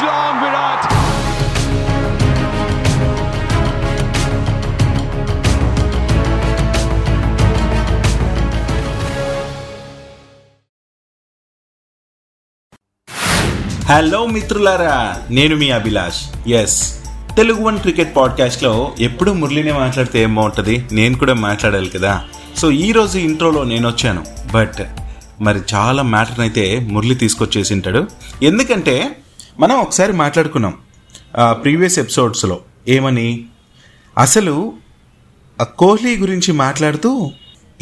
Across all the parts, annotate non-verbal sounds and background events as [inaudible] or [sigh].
long, Virat. Hello మిత్రులారా. నేను మీ Abhilash. Yes Telugu one cricket పాడ్కాస్ట్లో ఎప్పుడు మురళినే మాట్లాడితే ఏం బాగుంటుంది? నేను కూడా మాట్లాడాలి కదా. సో ఈ రోజు ఇంట్రోలో నేను వచ్చాను. బట్ మరి చాలా మ్యాటర్ అయితే మురళి తీసుకొచ్చేసి ఉంటాడు. ఎందుకంటే మనం ఒకసారి మాట్లాడుకున్నాం ప్రీవియస్ ఎపిసోడ్స్లో. ఏమని? అసలు కోహ్లీ గురించి మాట్లాడుతూ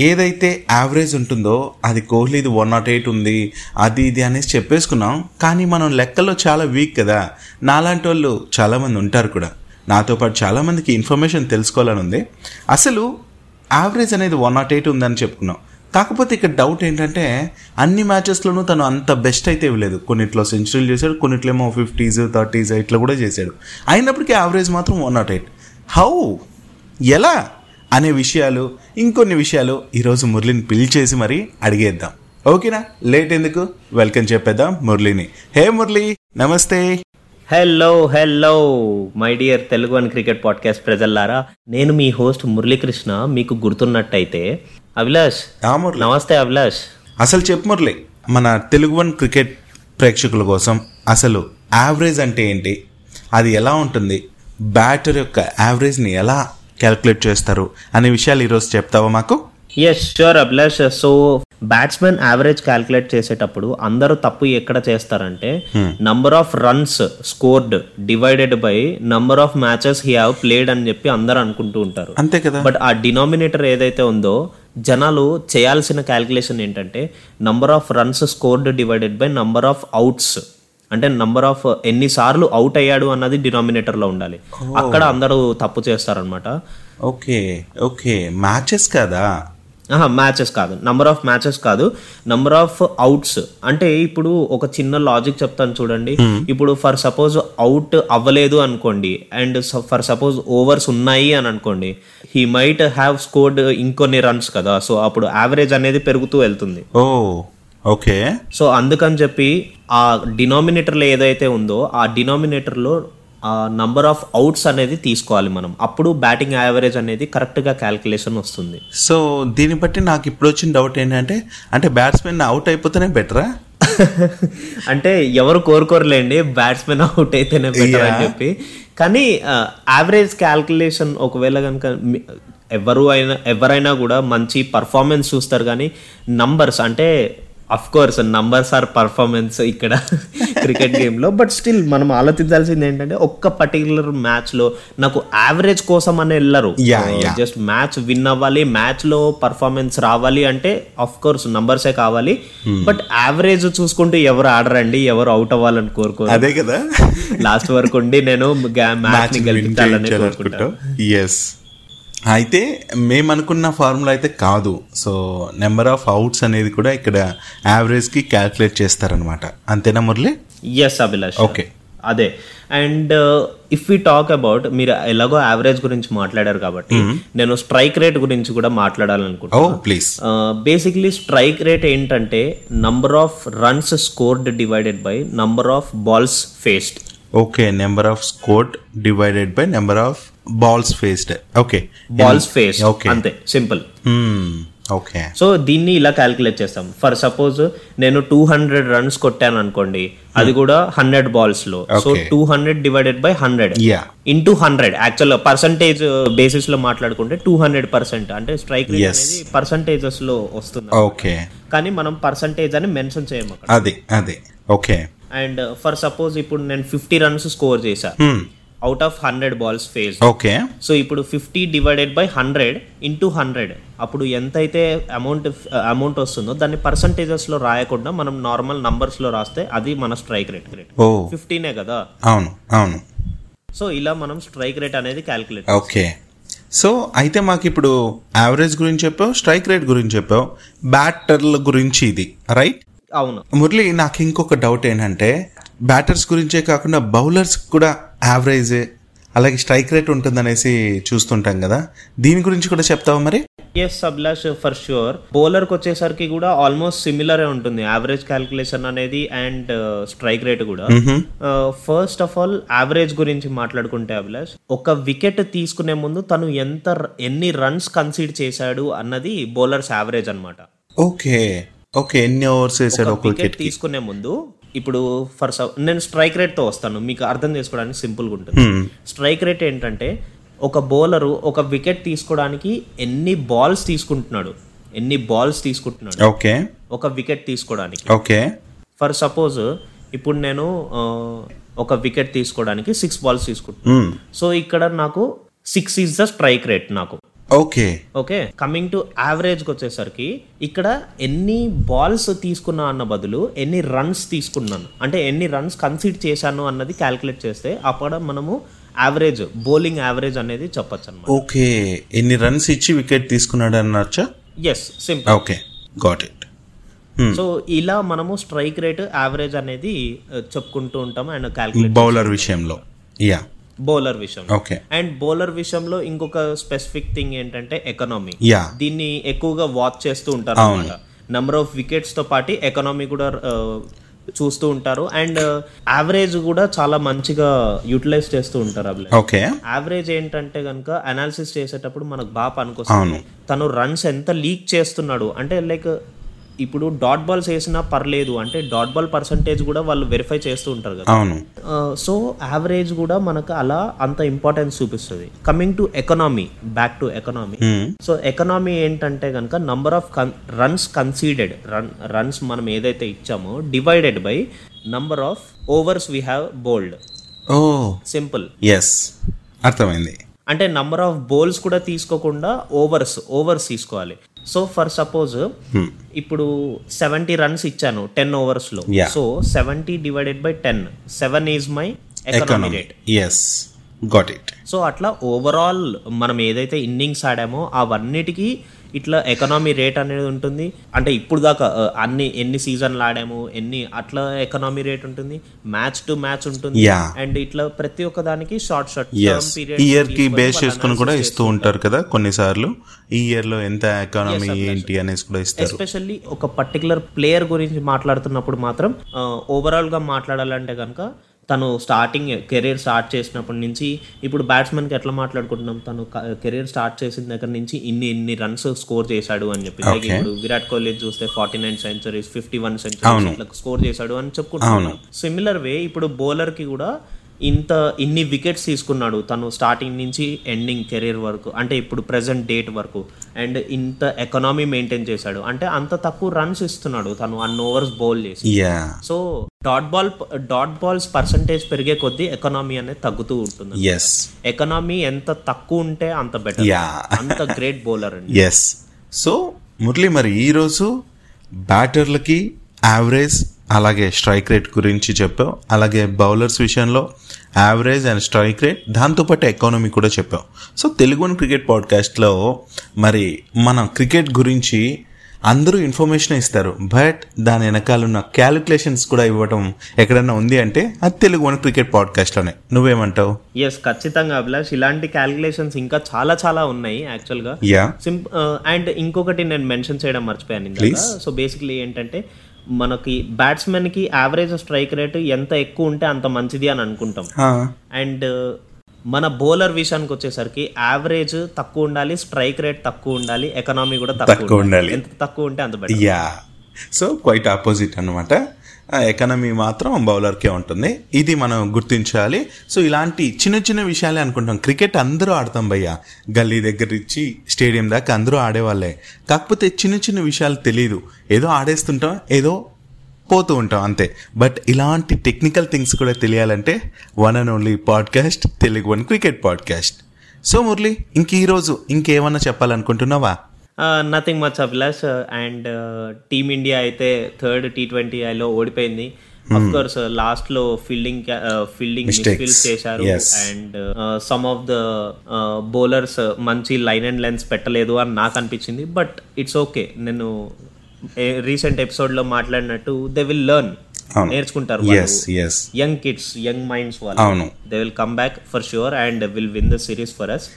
ఏదైతే యావరేజ్ ఉంటుందో అది కోహ్లీది వన్ నాట్ ఎయిట్ ఉంది అది ఇది అనేసి చెప్పేసుకున్నాం. కానీ మనం లెక్కల్లో చాలా వీక్ కదా. నాలాంటి వాళ్ళు చాలామంది ఉంటారు కూడా. నాతో పాటు చాలామందికి ఇన్ఫర్మేషన్ తెలుసుకోవాలని ఉంది. అసలు యావరేజ్ అనేది వన్ నాట్ ఎయిట్ ఉందని చెప్పుకున్నాం. కాకపోతే ఇక్కడ డౌట్ ఏంటంటే అన్ని మ్యాచెస్లోనూ తను అంత బెస్ట్ అయితే ఇవ్వలేదు కొన్నిట్లో సెంచరీలు చేశాడు కొన్నిట్లో ఏమో ఫిఫ్టీస్ థర్టీస్ ఇట్లా కూడా చేశాడు. అయినప్పటికీ యావరేజ్ మాత్రం వన్ నాట్ ఎయిట్ హౌ ఎలా? అనే విషయాలు ఇంకొన్ని విషయాలు ఈరోజు మురళిని పిలిచేసి మరీ అడిగేద్దాం. ఓకేనా? లేట్ ఎందుకు? వెల్కమ్ చెప్పేద్దాం మురళిని. హే మురళి నమస్తే. Hello hello my dear Telugu one cricket podcast ప్రజల్లారా నేను మీ హోస్ట్ మురళీకృష్ణ మీకు గుర్తున్నట్టయితే అభిలాష్ నమస్తే అభిలాష్. అసలు చెప్పు మురళి మన తెలుగు వన్ క్రికెట్ ప్రేక్షకుల కోసం అసలు యావరేజ్ అంటే ఏంటి? అది ఎలా ఉంటుంది? బ్యాటర్ యొక్క యావరేజ్ని ఎలా క్యాల్కులేట్ చేస్తారు? అనే విషయాలు ఈరోజు చెప్తావా మాకు? Yes sure Abhilash. So batsmen average calculate చేసేటప్పుడు అందరూ తప్పు ఎక్కడ చేస్తారంటే number of runs scored divided by number of matches he have played అని చెప్పి అందరూ అనుకుంటూ ఉంటారు. అంతే కదా? బట్ ఆ డినామినేటర్ ఏదైతే ఉందో జనాలు చేయాల్సిన క్యాల్కులేషన్ ఏంటంటే number of runs scored divided by number of outs అంటే నంబర్ ఆఫ్ ఎన్నిసార్లు అవుట్ అయ్యాడు అన్నది డినామినేటర్లో ఉండాలి. అక్కడ అందరూ తప్పు చేస్తారనమాట ఓకే ఓకే. మ్యాచెస్ కదా? మ్యాచెస్ కాదు. నంబర్ ఆఫ్ మ్యాచెస్ కాదు. నంబర్ ఆఫ్ అవుట్స్ అంటే ఇప్పుడు ఒక చిన్న లాజిక్ చెప్తాను చూడండి. ఇప్పుడు ఫర్ సపోజ్ అవుట్ అవ్వలేదు అనుకోండి అండ్ ఫర్ సపోజ్ ఓవర్స్ ఉన్నాయి అని అనుకోండి హీ మైట్ హ్యావ్ స్కోర్డ్ ఇంకొన్ని రన్స్ కదా. సో అప్పుడు యావరేజ్ అనేది పెరుగుతూ వెళ్తుంది. ఓ ఓకే. సో అందుకని చెప్పి ఆ డినామినేటర్లో ఏదైతే ఉందో ఆ డినామినేటర్లో నంబర్ ఆఫ్ అవుట్స్ అనేది తీసుకోవాలి మనం. అప్పుడు బ్యాటింగ్ యావరేజ్ అనేది కరెక్ట్గా క్యాల్కులేషన్ వస్తుంది. సో దీన్ని బట్టి నాకు ఇప్పుడు వచ్చిన డౌట్ ఏంటంటే అంటే బ్యాట్స్మెన్ అవుట్ అయిపోతేనే బెటరా [laughs] అంటే ఎవరు కోరుకోరులేండి బ్యాట్స్మెన్ అవుట్ అయితేనే బెటర్ అని చెప్పి. కానీ యావరేజ్ క్యాల్కులేషన్ ఒకవేళ కనుక ఎవరు అయినా ఎవరైనా కూడా మంచి పర్ఫార్మెన్స్ చూస్తారు కానీ నంబర్స్ అంటే of course numbers are performance ఇక్కడ క్రికెట్ గేమ్లో బట్ స్టిల్ మనం ఆలోచించాల్సింది ఏంటంటే ఒక్క పర్టికులర్ మ్యాచ్లో నాకు యావరేజ్ కోసం అని వెళ్ళరు. జస్ట్ మ్యాచ్ విన్ అవ్వాలి మ్యాచ్లో పర్ఫార్మెన్స్ రావాలి అంటే అఫ్ కోర్స్ నంబర్సే కావాలి. బట్ యావరేజ్ చూసుకుంటూ ఎవరు ఆడరండి ఎవరు అవుట్ అవ్వాలని కోరుకోరు. అదే కదా. లాస్ట్ వరకు ఉండి నేను మ్యాచ్ని గెలిపించాలని కోరుకుంటాను అయితే మేము అనుకున్న ఫార్ములా అయితే కాదు. సో నెంబర్ ఆఫ్ అవుట్స్ అనేది కూడా ఇక్కడ యావరేజ్కి క్యాల్కులేట్ చేస్తారనమాట అంతేనా మురళి? Yes Abhilash Okay. అదే. And if we talk about మీరు ఎలాగో యావరేజ్ గురించి మాట్లాడారు కాబట్టి నేను స్ట్రైక్ రేట్ గురించి కూడా మాట్లాడాలనుకుంటున్నాను ప్లీజ్ బేసిక్లీ స్ట్రైక్ రేట్ ఏంటంటే number of runs scored divided by number of balls faced okay number of scored divided by number of balls faced okay balls face okay అంతే. Simple okay so దీన్ని ఇలా calculate చేస్తాం. For suppose నేను two hundred runs కొట్టాను అనుకోండి అది కూడా hundred బాల్స్లో. So. Two hundred divided by hundred into hundred actual percentage బేసిస్లో మాట్లాడుకుంటే టూ హండ్రెడ్ పర్సెంట్ అంటే స్ట్రైక్ రేట్. అనేది పర్సంటేజెస్లో వస్తుంది ఓకే కానీ మనం పర్సంటేజ్ అని మెన్షన్ చేయము అది అదే. ఓకే అండ్ ఫర్ సపోజ్ ఇప్పుడు నేను ఫిఫ్టీ రన్స్ స్కోర్ చేశా. Out of hundred balls face okay so ఇప్పుడు fifty divided by hundred into hundred అప్పుడు ఎంతైతే అమౌంట్ అమౌంట్ వస్తుందో దాన్ని పర్సంటేజెస్లో రాయకుండా మనం నార్మల్ నంబర్స్లో రాస్తే అది మన స్ట్రైక్ రేట్ రేట్ ఓ. ఫిఫ్టీనే కదా? అవును అవును. సో ఇలా మనం స్ట్రైక్ రేట్ అనేది క్యాల్కులేట్ ఓకే సో అయితే మాకు ఇప్పుడు యావరేజ్ గురించి చెప్పావు స్ట్రైక్ రేట్ గురించి చెప్పావు బ్యాటర్ల గురించి ఇది రైట్ అవును. మురళి నాకు ఇంకొక డౌట్ ఏంటంటే బ్యాటర్స్ గురించే కాకుండా బౌలర్స్ కూడా యావరేజ్ అలాగే స్ట్రైక్ రేట్ ఉంటుందనేసి చూస్తుంటాం కదా. దీని గురించి కూడా చెప్తావా మరి? ఎస్ అభిలాష్ ఫర్ ష్యూర్ బౌలర్కి వచ్చేసరికి కూడా ఆల్మోస్ట్ సిమిలర్ ఉంటుంది. యావరేజ్ క్యాల్కులేషన్ అనేది అండ్ స్ట్రైక్ రేట్ కూడా. ఫస్ట్ ఆఫ్ ఆల్ యావరేజ్ గురించి మాట్లాడుకుంటే అభిలాష్ ఒక వికెట్ తీసుకునే ముందు తను ఎంత ఎన్ని రన్స్ కన్సీడ్ చేశాడు అన్నది బౌలర్స్ యావరేజ్ అన్నమాట. ఓకే. ఓకే ఎన్ని ఓవర్స్ వేసాడు ఒక వికెట్ తీసుకునే ముందు ఇప్పుడు ఫర్ నేను స్ట్రైక్ రేట్తో వస్తాను. మీకు అర్థం చేసుకోవడానికి సింపుల్గా ఉంటుంది. స్ట్రైక్ రేట్ ఏంటంటే ఒక బౌలరు ఒక వికెట్ తీసుకోవడానికి ఎన్ని బాల్స్ తీసుకుంటున్నాడు? ఎన్ని బాల్స్ తీసుకుంటున్నాడు? ఓకే ఒక వికెట్ తీసుకోవడానికి. ఓకే ఫర్ సపోజ్ ఇప్పుడు నేను ఒక వికెట్ తీసుకోవడానికి సిక్స్ బాల్స్ తీసుకుంటున్నాను. సో ఇక్కడ నాకు six is the strike rate నాకు. ఓకే. ఓకే కమింగ్ టు యావరేజ్కి వచ్చేసరికి ఇక్కడ ఎన్ని బాల్స్ తీసుకున్నా అన్న బదులు ఎన్ని రన్స్ తీసుకున్నాను. అంటే ఎన్ని రన్స్ కన్సిడ్ చేశాను అన్నది క్యాలిక్యులేట్ చేస్తే అప్పుడు మనము యావరేజ్ బౌలింగ్ యావరేజ్ అనేది చెప్పొచ్చు అనమాట ఓకే. ఎన్ని రన్స్ ఇచ్చి వికెట్ తీసుకున్నాడు అన్నచ్చా yes simple okay got it so ఇలా మనము స్ట్రైక్ రేట్ యావరేజ్ అనేది uh, చెప్పుకుంటూ ఉంటాం అండ్ క్యాలిక్యులేట్ బౌలర్ విషయంలో. యా బౌలర్ విషయం ఓకే. అండ్ బౌలర్ విషయంలో ఇంకొక స్పెసిఫిక్ థింగ్ ఏంటంటే ఎకనామీ. దీన్ని ఎక్కువగా వాచ్ చేస్తూ ఉంటారు అనమాట నెంబర్ ఆఫ్ వికెట్స్తో పాటు ఎకనామీ కూడా చూస్తూ ఉంటారు. అండ్ యావరేజ్ కూడా చాలా మంచిగా యూటిలైజ్ చేస్తూ ఉంటారు ఓకే. యావరేజ్ ఏంటంటే కనుక అనాలిసిస్ చేసేటప్పుడు మనకు బాగా పనికొస్తుంది. తను రన్స్ ఎంత లీక్ చేస్తున్నాడు. అంటే లైక్ ఇప్పుడు డాట్ బాల్స్ వేసినా పర్లేదు అంటే డాట్ బాల్ పర్సంటేజ్ కూడా వాళ్ళు వెరిఫై చేస్తూ ఉంటారు కదా. అవును. సో యావరేజ్ కూడా మనకు అలా అంత ఇంపార్టెన్స్ చూపిస్తుంది. Coming to economy back to economy. So economy ఏంటంటే కనుక number of runs conceded run runs మనం ఏదైతే ఇచ్చామో divided by number of overs we have bowled oh. Simple yes అర్థమైంది. అంటే నంబర్ ఆఫ్ బౌల్స్ కూడా తీసుకోకుండా ఓవర్స్ ఓవర్స్ తీసుకోవాలి. సో ఫర్ సపోజ్ ఇప్పుడు సెవెంటీ రన్స్ ఇచ్చాను ten ఓవర్స్లో. So seventy divided by ten seven is my economy economy rate yes got it so అట్లా overall మనం ఏదైతే ఇన్నింగ్స్ ఆడామో అవన్నిటికీ ఇట్లా ఎకనామీ రేట్ అనేది ఉంటుంది. అంటే ఇప్పుడు దాకా అన్ని ఎన్ని సీజన్లు ఆడాము ఎన్ని అట్లా ఎకనామీ రేట్ ఉంటుంది. మ్యాచ్ టు మ్యాచ్ ఉంటుంది. అండ్ ఇట్లా ప్రతి ఒక్క దానికి షార్ట్ షార్ట్ ఇయర్కి బేస్ చేసుకుని కూడా ఇస్తూ ఉంటారు. కదా కొన్నిసార్లు. ఈ ఇయర్లో ఎంత ఎకానమీ ఏంటి అనేసి కూడా ఇస్తారు. ఎస్పెషల్లీ ఒక పర్టికులర్ ప్లేయర్ గురించి మాట్లాడుతున్నప్పుడు మాత్రం ఓవరాల్గా మాట్లాడాలంటే కనుక తను స్టార్టింగ్ కెరీర్ స్టార్ట్ చేసినప్పటి నుంచి ఇప్పుడు బ్యాట్స్మెన్కి ఎట్లా మాట్లాడుకుంటున్నాం? తను కెరీర్ స్టార్ట్ చేసిన దగ్గర నుంచి ఇన్ని ఇన్ని రన్స్ స్కోర్ చేశాడు అని చెప్పి. ఇప్పుడు విరాట్ కోహ్లీ చూస్తే forty nine centuries fifty one centuries ఇట్లా స్కోర్ చేశాడు అని చెప్పుకుంటున్నాం. సిమిలర్ వే ఇప్పుడు బౌలర్కి కూడా ఇంత ఇన్ని వికెట్స్ తీసుకున్నాడు తను స్టార్టింగ్ నుంచి ఎండింగ్ కెరీర్ వరకు అంటే ఇప్పుడు ప్రెసెంట్ డేట్ వరకు. అండ్ ఇంత ఎకనామీ మెయింటైన్ చేశాడు. అంటే అంత తక్కువ రన్స్ ఇస్తున్నాడు తను అన్ ఓవర్స్ బౌల్ చేసి. Yeah so dot ball dot balls percentage పెరిగే కొద్దీ ఎకనామీ అనేది తగ్గుతూ ఉంటుంది. ఎస్ ఎకనామీ ఎంత తక్కువ ఉంటే అంత బెటర్ యా అంత గ్రేట్ బౌలర్ అండి. [laughs] ఎస్ సో మురళి మరి ఈరోజు బ్యాటర్లకి యావరేజ్ అలాగే స్ట్రైక్ రేట్ గురించి చెప్పావు. అలాగే బౌలర్స్ విషయంలో యావరేజ్ అండ్ స్ట్రైక్ రేట్ దాంతోపాటు ఎకానమీ కూడా చెప్పావు. సో తెలుగు వన్ క్రికెట్ పాడ్కాస్ట్లో మరి మనం క్రికెట్ గురించి అందరూ ఇన్ఫర్మేషన్ ఇస్తారు. బట్ దాని వెనకాల ఉన్న క్యాలిక్యులేషన్స్ కూడా ఇవ్వడం ఎక్కడన్నా ఉంది అంటే అది తెలుగు వన్ క్రికెట్ పాడ్కాస్ట్లోనే. నువ్వేమంటావు? ఎస్ ఖచ్చితంగా అభిలాష్. ఇలాంటి క్యాలిక్యులేషన్స్ ఇంకా చాలా చాలా ఉన్నాయి యాక్చువల్గా. యా అండ్ ఇంకొకటి నేను మెన్షన్ చేయడం మర్చిపోయాను సో బేసిక్లీ ఏంటంటే మనకి బ్యాట్స్మెన్కి యావరేజ్ స్ట్రైక్ రేట్ ఎంత ఎక్కువ ఉంటే అంత మంచిది అని అనుకుంటాం. అండ్ మన బౌలర్ విషయానికి వచ్చేసరికి యావరేజ్ తక్కువ ఉండాలి స్ట్రైక్ రేట్ తక్కువ ఉండాలి ఎకనామీ కూడా తక్కువ తక్కువ ఉండాలి. ఎంత తక్కువ ఉంటే అంత better. Yeah. So quite opposite అనమాట ఎకనమీ మాత్రం బౌలర్కే ఉంటుంది. ఇది మనం గుర్తించాలి. సో ఇలాంటి చిన్న చిన్న విషయాలే అనుకుంటాం. క్రికెట్ అందరూ ఆడతాం భయ్య. గల్లీ దగ్గర నుంచి స్టేడియం దాకా అందరూ ఆడేవాళ్ళే. కాకపోతే చిన్న చిన్న విషయాలు తెలియదు ఏదో ఆడేస్తుంటాం ఏదో పోతూ ఉంటాం అంతే. బట్ ఇలాంటి టెక్నికల్ థింగ్స్ కూడా తెలియాలంటే one and only podcast Telugu one cricket podcast. So Murali ఇంక ఈరోజు ఇంకేమన్నా చెప్పాలనుకుంటున్నావా? Nothing much Abhilash and team India అయితే థర్డ్ టీ ట్వంటీ ఐలో ఓడిపోయింది అఫ్ కోర్స్ లాస్ట్లో ఫీల్డింగ్ ఫీల్డింగ్. మిస్ఫీల్స్ చేశారు. And some of the bowlers మంచి లైన్ అండ్ లెన్స్ పెట్టలేదు అని నాకు అనిపించింది బట్ ఇట్స్ ఓకే నేను రీసెంట్ ఎపిసోడ్లో మాట్లాడినట్టు దే విల్ లెర్న్. నేర్చుకుంటారు. యంగ్ కిడ్స్ యంగ్ మైండ్స్ వాళ్ళు. They will come back for sure and will win the series for us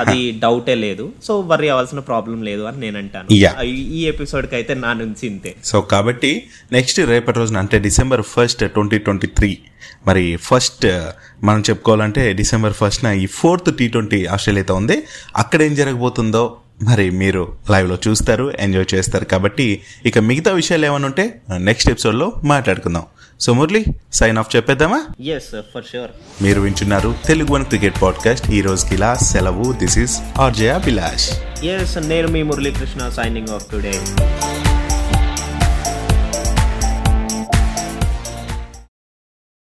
అది డౌటే లేదు. సో వర్రీ అవ్వాల్సిన ప్రాబ్లం లేదు అని నేను అంటాను. ఈ ఎపిసోడ్కి అయితే నా నుంచి ఇంతే. సో కాబట్టి నెక్స్ట్ రేపటి రోజున అంటే December first twenty twenty three మరి ఫస్ట్ మనం చెప్పుకోవాలంటే డిసెంబర్ ఫస్ట్న ఈ ఫోర్త్ టీ ట్వంటీ ఆస్ట్రేలియాతో ఉంది. అక్కడ ఏం జరగబోతుందో మరి మీరు లైవ్లో చూస్తారు ఎంజాయ్ చేస్తారు కాబట్టి ఇక మిగతా విషయాలు ఏమైనా ఉంటే నెక్స్ట్ ఎపిసోడ్లో మాట్లాడుకుందాం. సో మురళి సైన్ ఆఫ్ చెప్పేద్దామా? ఎస్ ఫర్ ష్యూర్ మీరు వింటున్నారు తెలుగు వన్ క్రికెట్ పాడ్కాస్ట్. ఈ రోజుకి ఇలా సెలవు. This is RJ Abhilash. Yes నేను మీ మురళీకృష్ణ సైనింగ్ ఆఫ్ టుడే